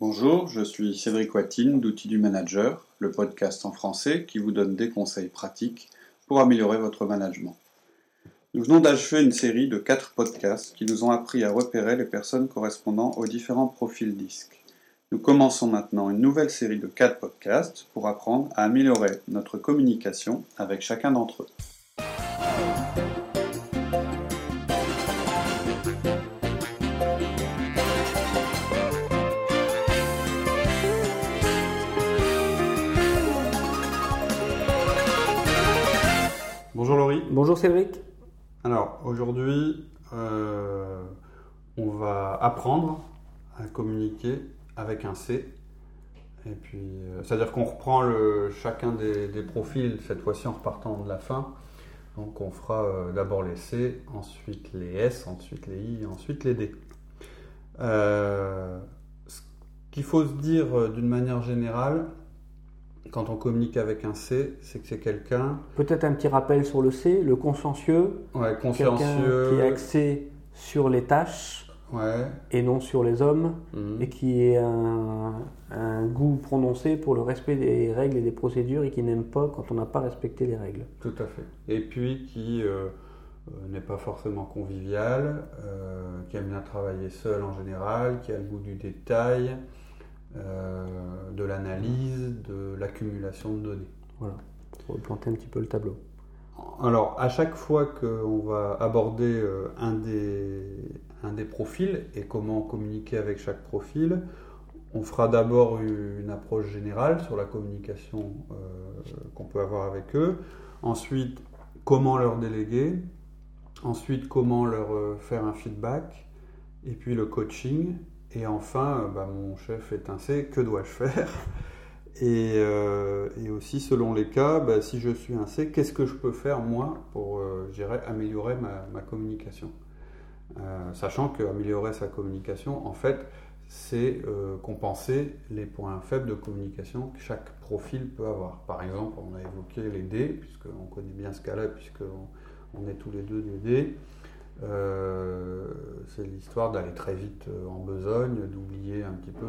Bonjour, je suis Cédric Watine d'Outils du Manager, le podcast en français qui vous donne des conseils pratiques pour améliorer votre management. Nous venons d'achever une série de 4 podcasts qui nous ont appris à repérer les personnes correspondant aux différents profils disques. Nous commençons maintenant une nouvelle série de 4 podcasts pour apprendre à améliorer notre communication avec chacun d'entre eux. Bonjour Cédric. Alors aujourd'hui, euh, on va apprendre à communiquer avec un C. Et puis, euh, c'est-à-dire qu'on reprend le, chacun des, profils, cette fois-ci en repartant de la fin. Donc on fera euh, d'abord les C, ensuite les S, ensuite les I, ensuite les D. Ce qu'il faut se dire d'une manière générale, quand on communique avec un C, c'est que c'est quelqu'un Peut-être un petit rappel sur le C, le consciencieux, ouais, consciencieux. qui est axé sur les tâches Ouais. et non sur les hommes, mhm. et qui a un, un goût prononcé pour le respect des règles et des procédures, et qui n'aime pas quand on n'a pas respecté les règles. Tout à fait. Et puis qui euh, euh, n'est pas forcément convivial, euh, qui aime bien travailler seul en général, qui a le goût du détail, de l'analyse, de l'accumulation de données. Voilà, pour planter un petit peu le tableau. Alors, à chaque fois qu'on va aborder euh, un, des, un des profils et comment communiquer avec chaque profil, on fera d'abord une approche générale sur la communication euh, qu'on peut avoir avec eux. Ensuite, comment leur déléguer. Ensuite, comment leur euh, faire un feedback. Et puis le coaching. Et enfin, euh, bah, mon chef est C, que dois-je faire? Et, euh, et aussi, selon les cas, bah, si je suis un C, qu'est-ce que je peux faire moi pour euh, améliorer ma, communication? Sachant qu'améliorer sa communication, en fait, c'est compenser les points faibles de communication que chaque profil peut avoir. Par exemple, on a évoqué les D, puisqu'on connaît bien ce cas-là, puisqu'on on est tous les deux des D. Euh, c'est l'histoire d'aller très vite euh, en besogne, d'oublier un petit peu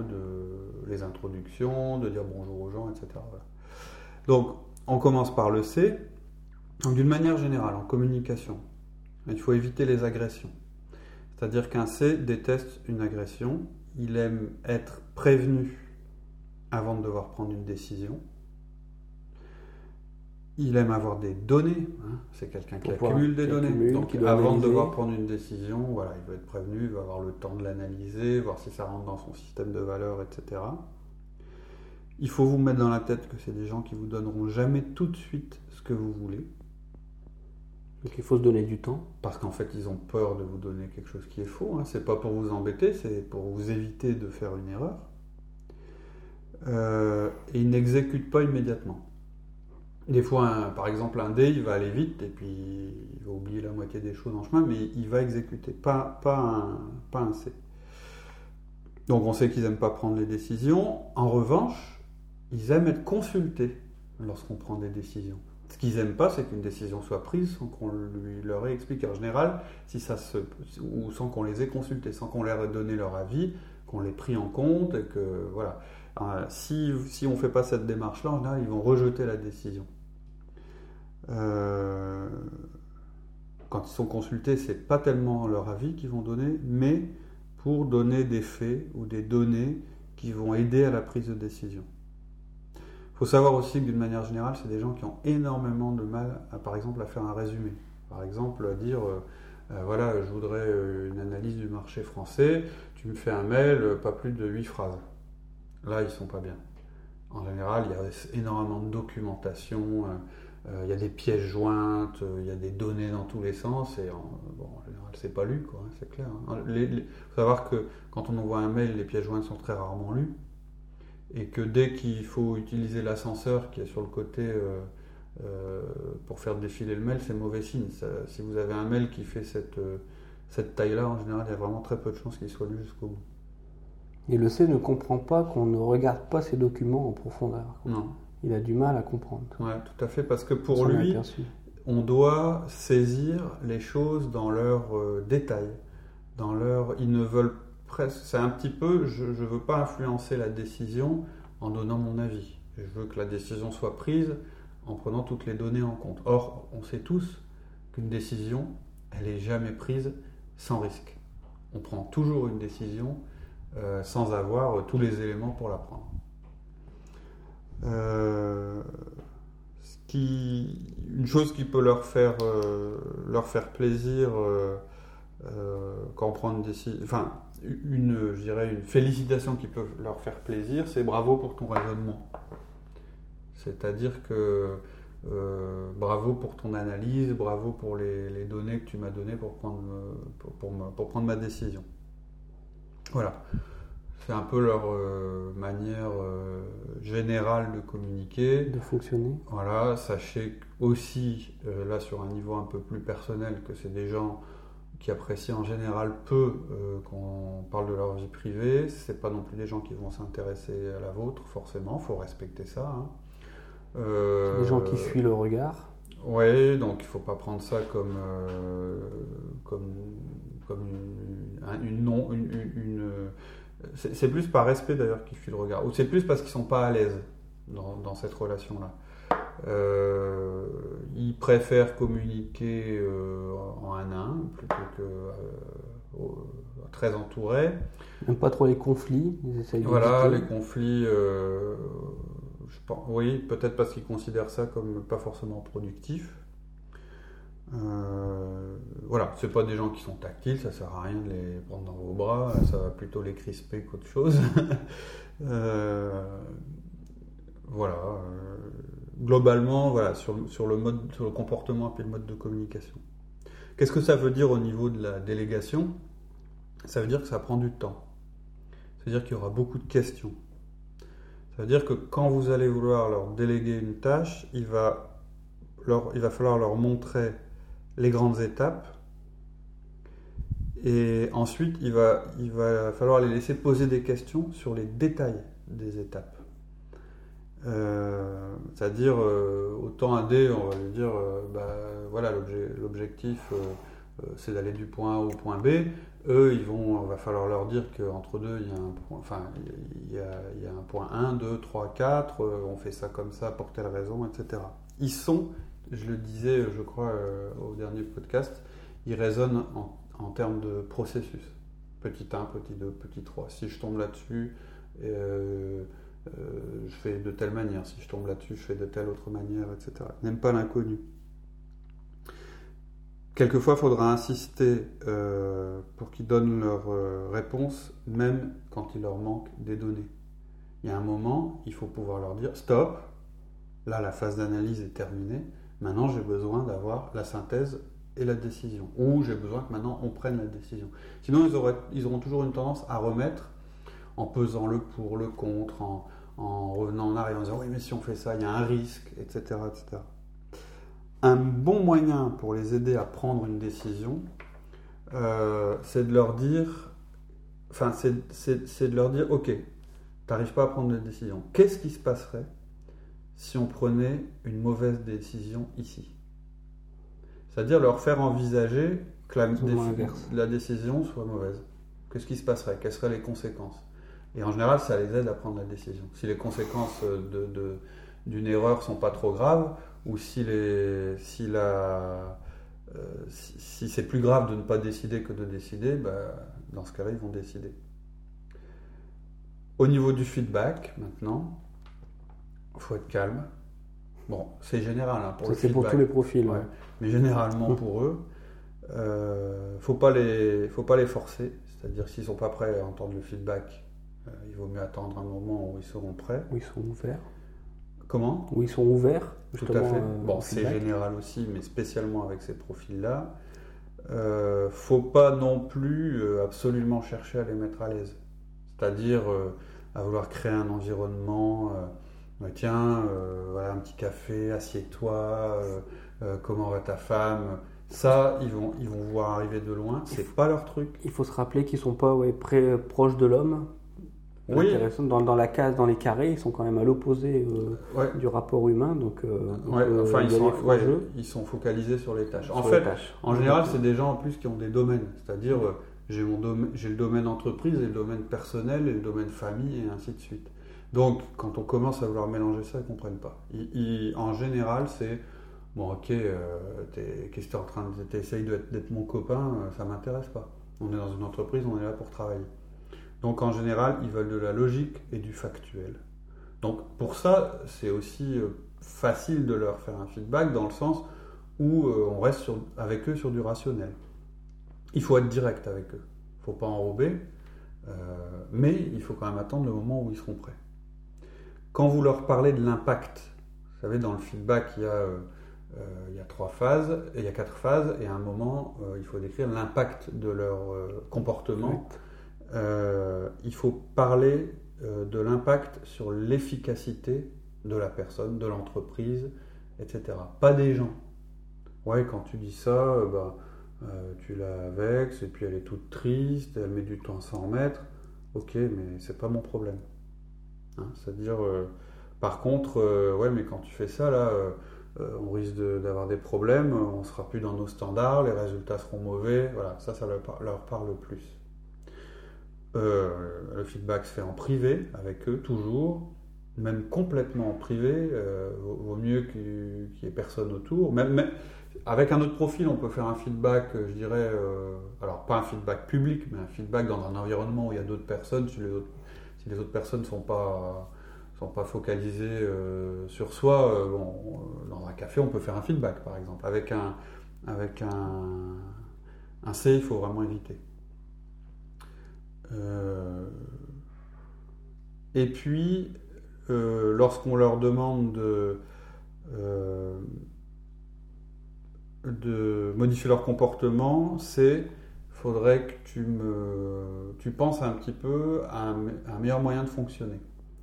les introductions, de dire bonjour aux gens, etc. Donc, on commence par le C. D'une manière générale, en communication, il faut éviter les agressions. C'est-à-dire qu'un C déteste une agression, il aime être prévenu avant de devoir prendre une décision. Il aime avoir des données, hein. c'est quelqu'un qui accumule des données. accumule, Donc avant de devoir prendre une décision, voilà, il va être prévenu, il va avoir le temps de l'analyser, voir si ça rentre dans son système de valeurs, etc. Il faut vous mettre dans la tête que c'est des gens qui vous donneront jamais tout de suite ce que vous voulez, Donc il faut se donner du temps. parce qu'en fait ils ont peur de vous donner quelque chose qui est faux. Hein. C'est pas pour vous embêter, c'est pour vous éviter de faire une erreur. Euh, et ils n'exécutent pas immédiatement. Des fois, par exemple, un dé, il va aller vite et puis il va oublier la moitié des choses en chemin, mais il va exécuter, pas, un, C. Donc on sait qu'ils n'aiment pas prendre les décisions. En revanche, ils aiment être consultés lorsqu'on prend des décisions. Ce qu'ils n'aiment pas, c'est qu'une décision soit prise sans qu'on lui, leur ait expliqué. En général, si ça se, ou sans qu'on les ait consultés, sans qu'on leur ait donné leur avis, qu'on les pris en compte, et que voilà. Euh, si, on ne fait pas cette démarche-là, ils vont rejeter la décision. Euh, quand ils sont consultés, c'est pas tellement leur avis qu'ils vont donner, mais pour donner des faits ou des données qui vont aider à la prise de décision. Il faut savoir aussi que d'une manière générale, c'est des gens qui ont énormément de mal, à, par exemple, à faire un résumé. Par exemple, à dire, euh, voilà, je voudrais une analyse du marché français, tu me fais un mail, pas plus de 8 phrases. Là, ils sont pas bien. En général, il y a énormément de documentation, euh, euh, il y a des pièces jointes, euh, il y a des données dans tous les sens, et en, bon, en général, c'est pas lu, hein, c'est clair. Il hein. faut savoir que quand on envoie un mail, les pièces jointes sont très rarement lues, et que dès qu'il faut utiliser l'ascenseur qui est sur le côté pour faire défiler le mail, c'est mauvais signe. Si vous avez un mail qui fait cette taille-là, en général, il y a vraiment très peu de chances qu'il soit lu jusqu'au bout. Et le C ne comprend pas qu'on ne regarde pas ces documents en profondeur. Non, Il a du mal à comprendre. ouais, tout à fait, parce que pour lui, on doit saisir les choses dans leur euh, détail, dans leur. Ils ne veulent presque, c'est un petit peu, je ne veux pas influencer la décision en donnant mon avis. Je veux que la décision soit prise en prenant toutes les données en compte. Or, on sait tous qu'une décision, elle n'est jamais prise sans risque. On prend toujours une décision euh, sans avoir tous les éléments pour la prendre. Euh, une chose qui peut leur faire, euh, plaisir quand enfin, une, je dirais, une félicitation qui peut leur faire plaisir, c'est bravo pour ton raisonnement. C'est-à-dire que euh, bravo pour ton analyse, bravo pour les, données que tu m'as données pour, prendre ma décision. Voilà. C'est un peu leur euh, manière euh, générale de communiquer. De fonctionner. Voilà. Sachez aussi, là sur un niveau un peu plus personnel, que c'est des gens qui apprécient en général peu qu'on parle de leur vie privée. Ce pas non plus des gens qui vont s'intéresser à la vôtre, forcément. Il faut respecter ça. Hein. Euh, des gens qui fuient le regard. Oui, donc il ne faut pas prendre ça comme, euh, comme, comme une, non. Une, c'est plus par respect d'ailleurs qu'ils fuient le regard. Ou c'est plus parce qu'ils ne sont pas à l'aise dans, dans, cette relation-là. Euh, ils préfèrent communiquer en un à un plutôt que très entourés. Ils pas trop les conflits. voilà, les conflits oui, peut-être parce qu'ils considèrent ça comme pas forcément productif. Euh, voilà, c'est pas des gens qui sont tactiles, ça sert à rien de les prendre dans vos bras, ça va plutôt les crisper qu'autre chose. Euh, voilà, euh, globalement, voilà, sur, sur, le mode, sur le comportement et le mode de communication. Qu'est-ce que ça veut dire au niveau de la délégation? Ça veut dire que ça prend du temps. C'est-à-dire qu'il y aura beaucoup de questions. Ça veut dire que quand vous allez vouloir leur déléguer une tâche, il va, il va falloir leur montrer les grandes étapes. Et ensuite, il va, il va falloir les laisser poser des questions sur les détails des étapes. Euh, c'est-à-dire, euh, autant un dé, on va lui dire, euh, bah, voilà, l'objectif, c'est d'aller du point A au point B. Eux, ils vont, il va falloir leur dire qu'entre deux, il y a un point, enfin, il y a, un point 1, 2, 3, 4, on fait ça comme ça pour telle raison, etc. Ils sont, je le disais, je crois, euh, au dernier podcast, ils raisonnent en, termes de processus. Petit 1, petit 2, petit 3. Si je tombe là-dessus, euh, euh, je fais de telle manière. Si je tombe là-dessus, je fais de telle autre manière, etc. Ils n'aiment pas l'inconnu. Quelquefois, il faudra insister euh, pour qu'ils donnent leur euh, réponse, même quand il leur manque des données. Il y a un moment, il faut pouvoir leur dire stop, là la phase d'analyse est terminée, maintenant j'ai besoin d'avoir la synthèse et la décision. Ou j'ai besoin que maintenant on prenne la décision. Sinon, ils, auront toujours une tendance à remettre en pesant le pour, le contre, en, en revenant en arrière, en disant oui, mais si on fait ça, il y a un risque, etc. etc un bon moyen pour les aider à prendre une décision, euh, c'est de leur dire, enfin, c'est de leur dire, ok, tu n'arrives pas à prendre de décision. Qu'est-ce qui se passerait si on prenait une mauvaise décision ici C'est-à-dire leur faire envisager que la, décision soit mauvaise. Qu'est-ce qui se passerait? Quelles seraient les conséquences? Et en général, ça les aide à prendre la décision. Si les conséquences d'une de, erreur sont pas trop graves, ou si, les, si, la, euh, si, c'est plus grave de ne pas décider que de décider, bah, dans ce cas-là, ils vont décider. Au niveau du feedback, maintenant, faut être calme. Bon, c'est général hein, pour le C'est pour tous les profils. Mais généralement pour eux, euh, faut pas les, faut pas les forcer. C'est-à-dire s'ils sont pas prêts à entendre le feedback, euh, il vaut mieux attendre un moment où ils seront prêts. Où ils seront ouverts. Comment? Où ils sont ouverts. Tout à fait. Euh, bon, c'est général aussi, mais spécialement avec ces profils-là. Euh, faut pas non plus absolument chercher à les mettre à l'aise. C'est-à-dire à vouloir créer un environnement. Bah, tiens, voilà un petit café, assieds-toi. comment va ta femme ça, ils vont, ils vont voir arriver de loin. C'est pas leur truc. Il faut se rappeler qu'ils sont pas ouais, proches de l'homme. Oui. Dans, dans, la case, dans les carrés, ils sont quand même à l'opposé euh, du rapport humain. Donc, euh, enfin, ils, sont, ils sont, focalisés sur les tâches. en fait, en général, c'est des gens en plus qui ont des domaines. C'est-à-dire, euh, j'ai le domaine entreprise et le domaine personnel et le domaine famille et ainsi de suite. Donc, quand on commence à vouloir mélanger ça, ils ne comprennent pas. en général, c'est bon, ok, euh, qu'est-ce que tu es en train de. Tu essayes d'être mon copain, euh, ça m'intéresse pas. On est dans une entreprise, on est là pour travailler. Donc, en général, ils veulent de la logique et du factuel. Donc, pour ça, c'est aussi euh, facile de leur faire un feedback dans le sens où on reste avec eux sur du rationnel. Il faut être direct avec eux. Il ne faut pas enrober. mais il faut quand même attendre le moment où ils seront prêts. Quand vous leur parlez de l'impact, vous savez, dans le feedback, il y a, euh, euh, il y a trois phases, et il y a quatre phases, et à un moment, euh, il faut décrire l'impact de leur comportement. il faut parler de l'impact sur l'efficacité de la personne, de l'entreprise, etc. Pas des gens. Ouais, quand tu dis ça, bah, tu la vexes, et puis elle est toute triste, elle met du temps à s'en remettre. Ok, mais c'est pas mon problème. Hein, c'est-à-dire, euh, par contre, euh, ouais, mais quand tu fais ça, là, euh, on risque d'avoir des problèmes, on sera plus dans nos standards, les résultats seront mauvais. Voilà, ça, ça leur, parle plus. le feedback se fait en privé avec eux, toujours, même complètement en privé. vaut, mieux qu'il n'y ait personne autour. Même, avec un autre profil, on peut faire un feedback, je dirais, alors pas un feedback public, mais un feedback dans un environnement où il y a d'autres personnes, si les autres si les autres personnes ne sont pas, sont pas focalisées euh, sur soi, euh, bon, euh, dans un café, on peut faire un feedback, par exemple. Avec un, avec un, un C, il faut vraiment éviter. et puis, lorsqu'on leur demande de, de modifier leur comportement, c'est faudrait que tu, me, tu penses un petit peu à un, meilleur moyen de fonctionner.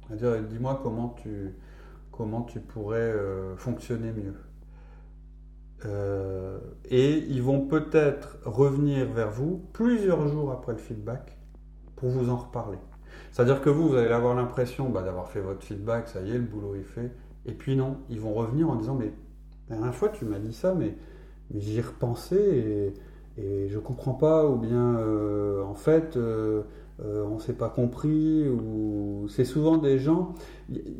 C'est-à-dire, dis-moi comment tu, comment tu pourrais euh, fonctionner mieux. Euh, et ils vont peut-être revenir vers vous plusieurs jours après le feedback pour vous en reparler. C'est-à-dire que vous, vous allez avoir l'impression bah, d'avoir fait votre feedback, ça y est, le boulot est fait. Et puis non, ils vont revenir en disant, mais la dernière fois tu m'as dit ça, mais, j'y repensé et et je comprends pas, ou bien euh, en fait euh, euh, on s'est pas compris, ou c'est souvent des gens.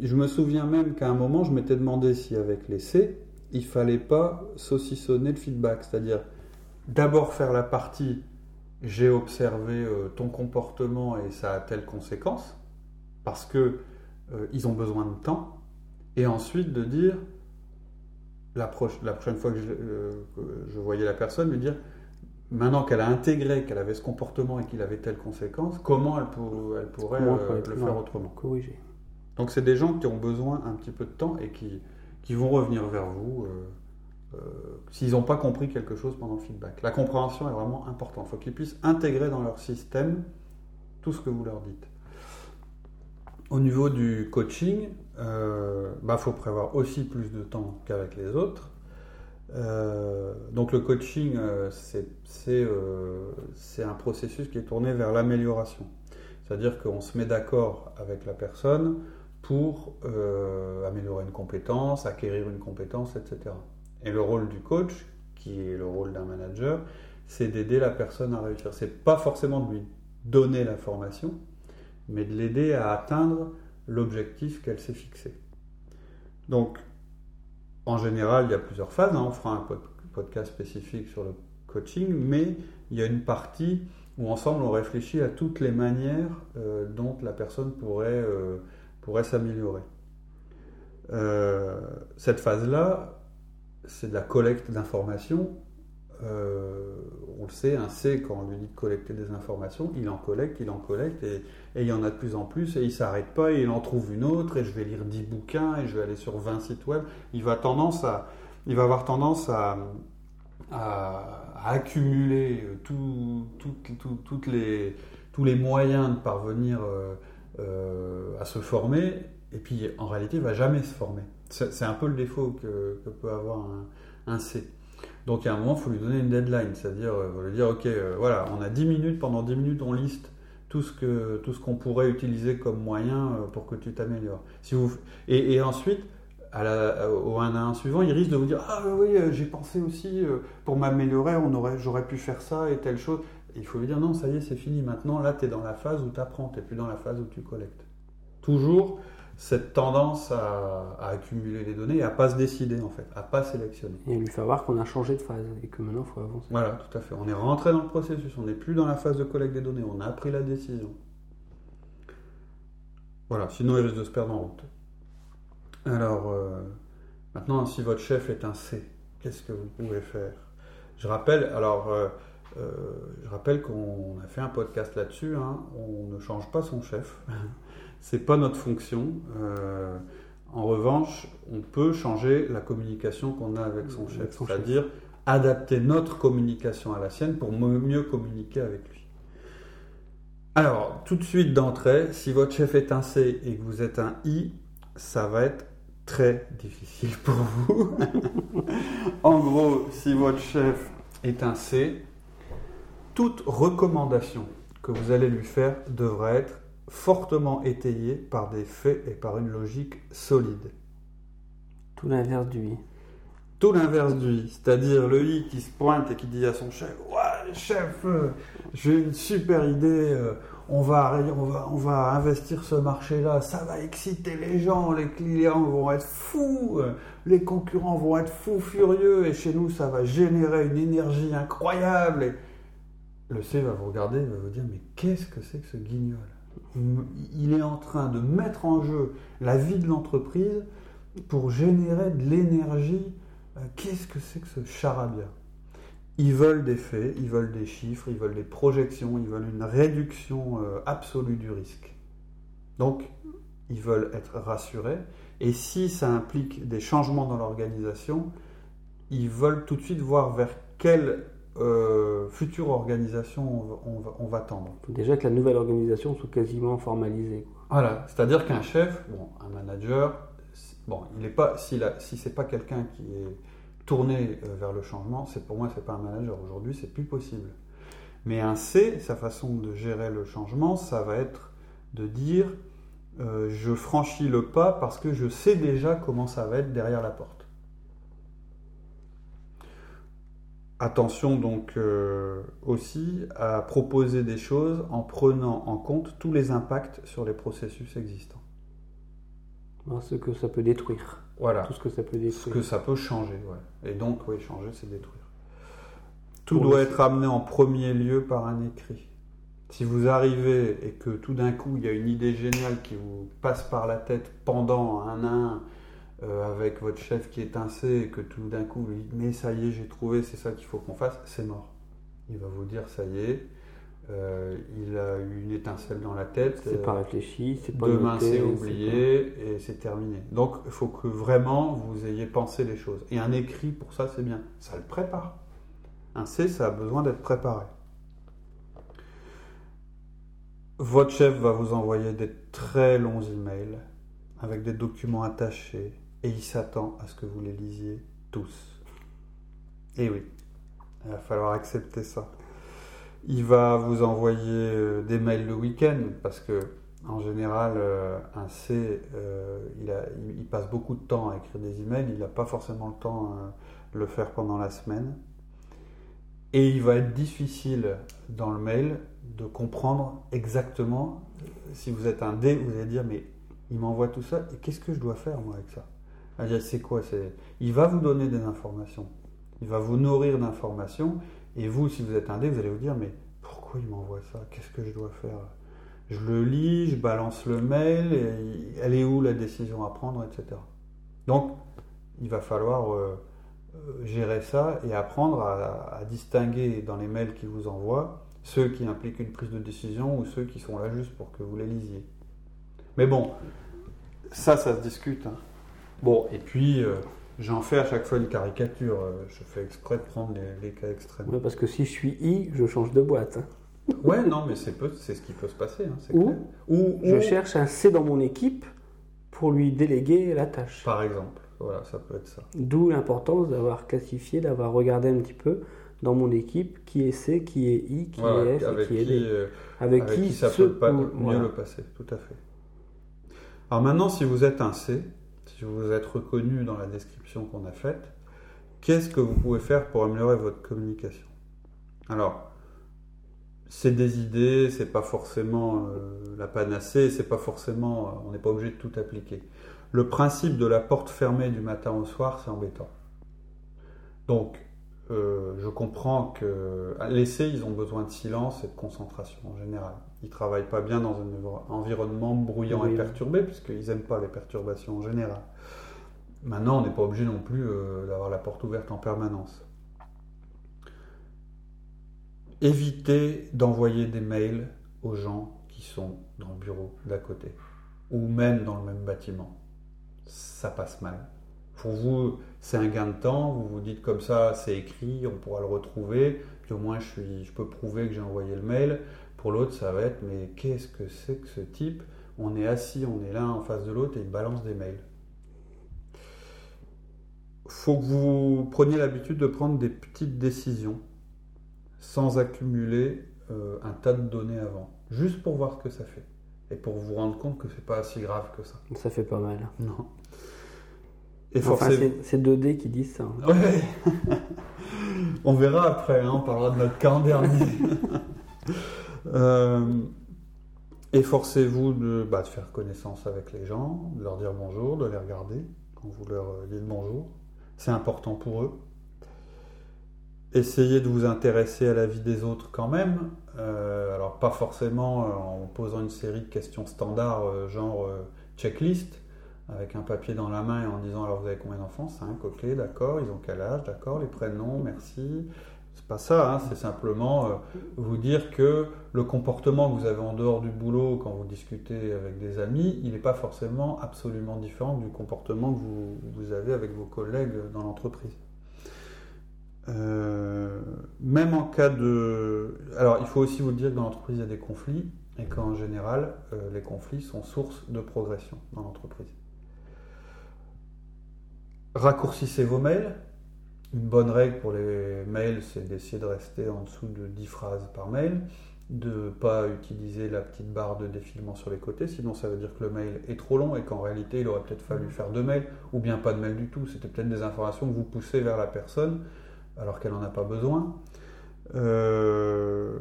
Je me souviens même qu'à un moment je m'étais demandé si avec les C il fallait pas saucissonner le feedback, c'est-à-dire d'abord faire la partie j'ai observé ton comportement et ça a telle conséquence parce que ils ont besoin de temps, et ensuite de dire la, la prochaine fois que je, je voyais la personne, lui dire maintenant qu'elle a intégré qu'elle avait ce comportement et qu'il avait telle conséquence, comment elle, elle pourrait euh, le faire autrement Corriger. Donc c'est des gens qui ont besoin un petit peu de temps et qui, qui vont revenir vers vous euh, euh, s'ils n'ont pas compris quelque chose pendant le feedback. La compréhension est vraiment importante. Il faut qu'ils puissent intégrer dans leur système tout ce que vous leur dites. Au niveau du coaching, il bah, faut prévoir aussi plus de temps qu'avec les autres. Euh, donc le coaching, euh, euh, c'est un processus qui est tourné vers l'amélioration. C'est-à-dire qu'on se met d'accord avec la personne pour améliorer une compétence, acquérir une compétence, etc. Et le rôle du coach, qui est le rôle d'un manager, c'est d'aider la personne à réussir. C'est pas forcément de lui donner la formation, mais de l'aider à atteindre l'objectif qu'elle s'est fixé. Donc en général, il y a plusieurs phases. Hein. On fera un podcast spécifique sur le coaching, mais il y a une partie où ensemble on réfléchit à toutes les manières euh, dont la personne pourrait, euh, s'améliorer. Euh, cette phase-là, c'est de la collecte d'informations euh, on le sait, un C, quand on lui dit de collecter des informations, il en collecte, il en collecte, et, il y en a de plus en plus, et il s'arrête pas, et il en trouve une autre, et je vais lire 10 bouquins, et je vais aller sur 20 sites web. Il va, tendance à, il va avoir tendance à, accumuler les, tous les moyens de parvenir euh, euh, à se former, et puis en réalité, il va jamais se former. C'est un peu le défaut que, peut avoir un C. Donc à un moment, il faut lui donner une deadline, c'est-à-dire euh, lui dire, ok, euh, voilà, on a 10 minutes, pendant 10 minutes, on liste tout ce que tout qu'on pourrait utiliser comme moyen euh, pour que tu t'améliores. Si et, ensuite, au 1 à 1 suivant, il risque de vous dire, ah oui, j'ai pensé aussi, pour m'améliorer, j'aurais pu faire ça et telle chose. Il faut lui dire non, ça y est, c'est fini. Maintenant, là, tu es dans la phase où tu apprends, tu n'es plus dans la phase où tu collectes. Toujours cette tendance à, accumuler les données et à pas se décider en fait, à pas sélectionner. Et lui faire voir qu'on a changé de phase et que maintenant il faut avancer. Voilà, tout à fait. On est rentré dans le processus, on n'est plus dans la phase de collecte des données, on a pris la décision. Voilà, sinon il risque de se perdre en route. Alors, euh, maintenant, si votre chef est un C, qu'est-ce que vous pouvez faire? Je rappelle, alors, euh, euh, je rappelle qu'on a fait un podcast là-dessus. Hein. on ne change pas son chef. C'est pas notre fonction. en revanche, on peut changer la communication qu'on a avec son chef, c'est-à-dire adapter notre communication à la sienne pour mieux communiquer avec lui. Alors, tout de suite d'entrée, si votre chef est un C et que vous êtes un I, ça va être très difficile pour vous. en gros, si votre chef est un C, toute recommandation que vous allez lui faire devra être fortement étayée par des faits et par une logique solide. Tout l'inverse du I. Tout l'inverse du I, c'est-à-dire le I qui se pointe et qui dit à son chef Ouais, chef, euh, j'ai une super idée. Euh, on va, on va, on va investir ce marché-là, ça va exciter les gens, les clients vont être fous, les concurrents vont être fous furieux, et chez nous, ça va générer une énergie incroyable. Et le C va vous regarder, il va vous dire, mais qu'est-ce que c'est que ce guignol? Il est en train de mettre en jeu la vie de l'entreprise pour générer de l'énergie. Euh, qu'est-ce que c'est que ce charabia? Ils veulent des faits, ils veulent des chiffres, ils veulent des projections, ils veulent une réduction euh, absolue du risque. Donc, ils veulent être rassurés. Et si ça implique des changements dans l'organisation, ils veulent tout de suite voir vers quelle euh, future organisation on va, tendre. Il faut déjà que la nouvelle organisation soit quasiment formalisée. Voilà, c'est-à-dire qu'un chef, bon, un manager, bon, il n'est pas, si, si c'est pas quelqu'un qui est tourner euh, vers le changement, c'est pour moi, c'est pas un manager. Aujourd'hui, c'est plus possible. Mais un C, sa façon de gérer le changement, ça va être de dire euh, je franchis le pas parce que je sais déjà comment ça va être derrière la porte. Attention donc euh, aussi à proposer des choses en prenant en compte tous les impacts sur les processus existants. Ce que ça peut détruire. Voilà. Tout ce que ça peut détruire. Ce que ça peut changer, ouais. Et donc, oui, changer, c'est détruire. Tout doit être amené en premier lieu par un écrit. Si vous arrivez et que tout d'un coup, il y a une idée géniale qui vous passe par la tête pendant un an euh, avec votre chef qui est C et que tout d'un coup, vous dites, mais ça y est, j'ai trouvé, c'est ça qu'il faut qu'on fasse, c'est mort. Il va vous dire, ça y est, euh, il a eu une étincelle dans la tête. C'est pas réfléchi, c'est pas Demain c'est oublié et c'est terminé. Donc il faut que vraiment vous ayez pensé les choses. Et un écrit pour ça c'est bien, ça le prépare. Un C ça a besoin d'être préparé. Votre chef va vous envoyer des très longs emails avec des documents attachés et il s'attend à ce que vous les lisiez tous. Et oui, il va falloir accepter ça. Il va vous envoyer euh, des mails le week-end parce que en général, euh, un C, euh, il, passe beaucoup de temps à écrire des emails, il n'a pas forcément le temps de le faire pendant la semaine. Et il va être difficile dans le mail de comprendre exactement, si vous êtes un D, vous allez dire, mais il m'envoie tout ça, et qu'est-ce que je dois faire moi avec ça? C'est quoi Il va vous donner des informations, il va vous nourrir d'informations, et vous, si vous êtes un dé, vous allez vous dire, mais pourquoi il m'envoie ça? Qu'est-ce que je dois faire? Je le lis, je balance le mail, elle est où la décision à prendre, etc. Donc, il va falloir euh, euh, gérer ça et apprendre à, distinguer dans les mails qu'il vous envoie ceux qui impliquent une prise de décision ou ceux qui sont là juste pour que vous les lisiez. Mais bon, ça, ça se discute. Hein. Bon, et puis, euh, J'en fais à chaque fois une caricature. Euh, je fais exprès de prendre les, cas extrêmes. Parce que si je suis I, je change de boîte. Hein. ouais, non, mais c'est ce qui peut se passer. Hein, ou, ou, je cherche un C dans mon équipe pour lui déléguer la tâche. Par exemple. Voilà, ça peut être ça. D'où l'importance d'avoir classifié, d'avoir regardé un petit peu dans mon équipe qui est C, qui est I, qui est F et qui, est D. Euh, avec, qui, ça peut pas mieux le passer, tout à fait. Alors maintenant, si vous êtes un C, si vous êtes reconnu dans la description qu'on a faite, qu'est-ce que vous pouvez faire pour améliorer votre communication? Alors, c'est des idées, c'est pas forcément la panacée, c'est pas forcément, on n'est pas obligé de tout appliquer. Le principe de la porte fermée du matin au soir, c'est embêtant. Donc, euh, je comprends que l'essai, ils ont besoin de silence et de concentration en général. Ils travaillent pas bien dans un environnement bruyant et perturbé, puisqu'ils n'aiment pas les perturbations en général. Maintenant, on n'est pas obligé non plus euh, d'avoir la porte ouverte en permanence. Évitez d'envoyer des mails aux gens qui sont dans le bureau d'à côté, ou même dans le même bâtiment. Ça passe mal. Pour vous, c'est un gain de temps. Vous vous dites comme ça, c'est écrit, on pourra le retrouver. Puis au moins, je, suis, je peux prouver que j'ai envoyé le mail. Pour l'autre, ça va être, mais qu'est-ce que c'est que ce type? On est assis, on est l'un en face de l'autre et il balance des mails. Faut que vous preniez l'habitude de prendre des petites décisions sans accumuler euh, un tas de données avant, juste pour voir ce que ça fait et pour vous rendre compte que c'est pas si grave que ça. Ça fait pas mal. Non. Et forcément... c'est 2D qui disent ça. Ouais. on verra après, hein, on parlera de notre camp dernier. Euh, et forcez-vous de, bah, de, faire connaissance avec les gens, de leur dire bonjour, de les regarder quand vous leur euh, dites bonjour. C'est important pour eux. Essayez de vous intéresser à la vie des autres quand même. Euh, alors pas forcément en posant une série de questions standards, genre checklist, avec un papier dans la main et en disant alors vous avez combien d'enfants? 5, ok, d'accord, ils ont quel âge, d'accord, les prénoms, merci. C'est pas ça, hein, c'est simplement euh, vous dire que le comportement que vous avez en dehors du boulot quand vous discutez avec des amis, il n'est pas forcément absolument différent du comportement que vous, avez avec vos collègues dans l'entreprise. Euh, même en cas de... Alors il faut aussi vous dire que dans l'entreprise il y a des conflits et qu'en général euh, les conflits sont source de progression dans l'entreprise. Raccourcissez vos mails. Une bonne règle pour les mails, c'est d'essayer de rester en dessous de 10 phrases par mail, de ne pas utiliser la petite barre de défilement sur les côtés, sinon ça veut dire que le mail est trop long et qu'en réalité il aurait peut-être fallu faire deux mails, ou bien pas de mail du tout. C'était peut-être des informations que vous poussez vers la personne alors qu'elle n'en a pas besoin. Euh,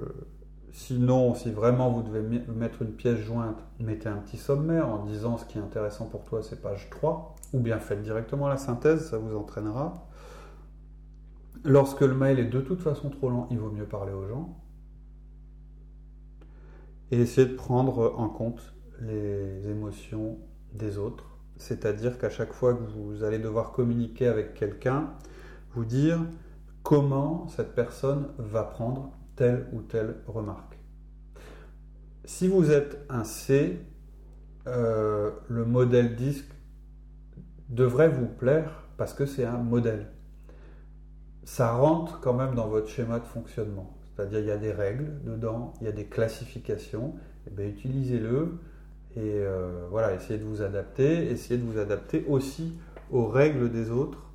sinon, si vraiment vous devez mettre une pièce jointe, mettez un petit sommaire en disant ce qui est intéressant pour toi, c'est page 3 ou bien faites directement la synthèse, ça vous entraînera. Lorsque le mail est de toute façon trop lent, il vaut mieux parler aux gens. Et essayer de prendre en compte les émotions des autres. C'est-à-dire qu'à chaque fois que vous allez devoir communiquer avec quelqu'un, vous dire comment cette personne va prendre telle ou telle remarque. Si vous êtes un C, euh, le modèle disque devrait vous plaire parce que c'est un modèle. Ça rentre quand même dans votre schéma de fonctionnement. C'est-à-dire il y a des règles dedans, il y a des classifications. Eh bien, utilisez-le et euh, voilà, essayez de vous adapter. Essayez de vous adapter aussi aux règles des autres.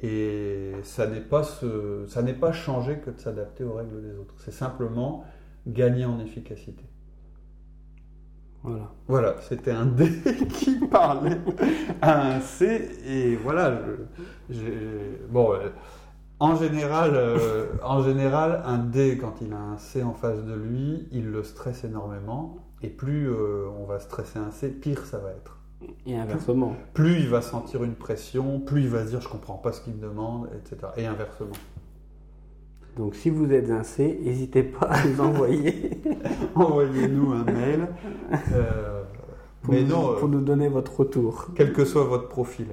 Et ça n'est pas, ce, ça n'est pas changé que de s'adapter aux règles des autres. C'est simplement gagner en efficacité. Voilà. Voilà, c'était un D qui parlait à un C et voilà. bon, euh, en général, euh, en général, un D quand il a un C en face de lui, il le stresse énormément et plus euh, on va stresser un C, pire ça va être. Et inversement. Plus, plus il va sentir une pression, plus il va se dire je comprends pas ce qu'il me demande, etc. Et inversement. Donc si vous êtes un C, n'hésitez pas à nous envoyer. Envoyez-nous un mail. Euh, pour, mais nous, non, pour nous donner votre retour. Quel que soit votre profil.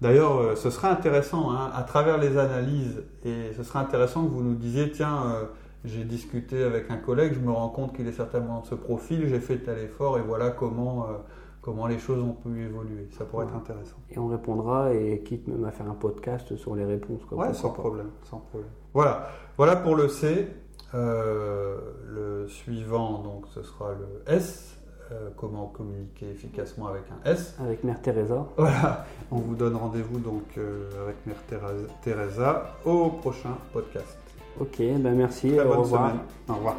D'ailleurs, euh, ce serait intéressant, hein, à travers les analyses, et ce serait intéressant que vous nous disiez, tiens, euh, j'ai discuté avec un collègue, je me rends compte qu'il est certainement de ce profil, j'ai fait tel effort, et voilà comment comment les choses ont pu évoluer. Ça pourrait être intéressant. Et on répondra, et quitte même à faire un podcast sur les réponses. Quoi, ouais, sans problème, sans problème. Voilà, voilà pour le C. Euh, le suivant, donc, ce sera le S. Euh, comment communiquer efficacement avec un S. Avec Mère Teresa. Voilà, on vous donne rendez-vous donc euh, avec Mère Teresa au prochain podcast. Ok, ben merci. au revoir. Au revoir.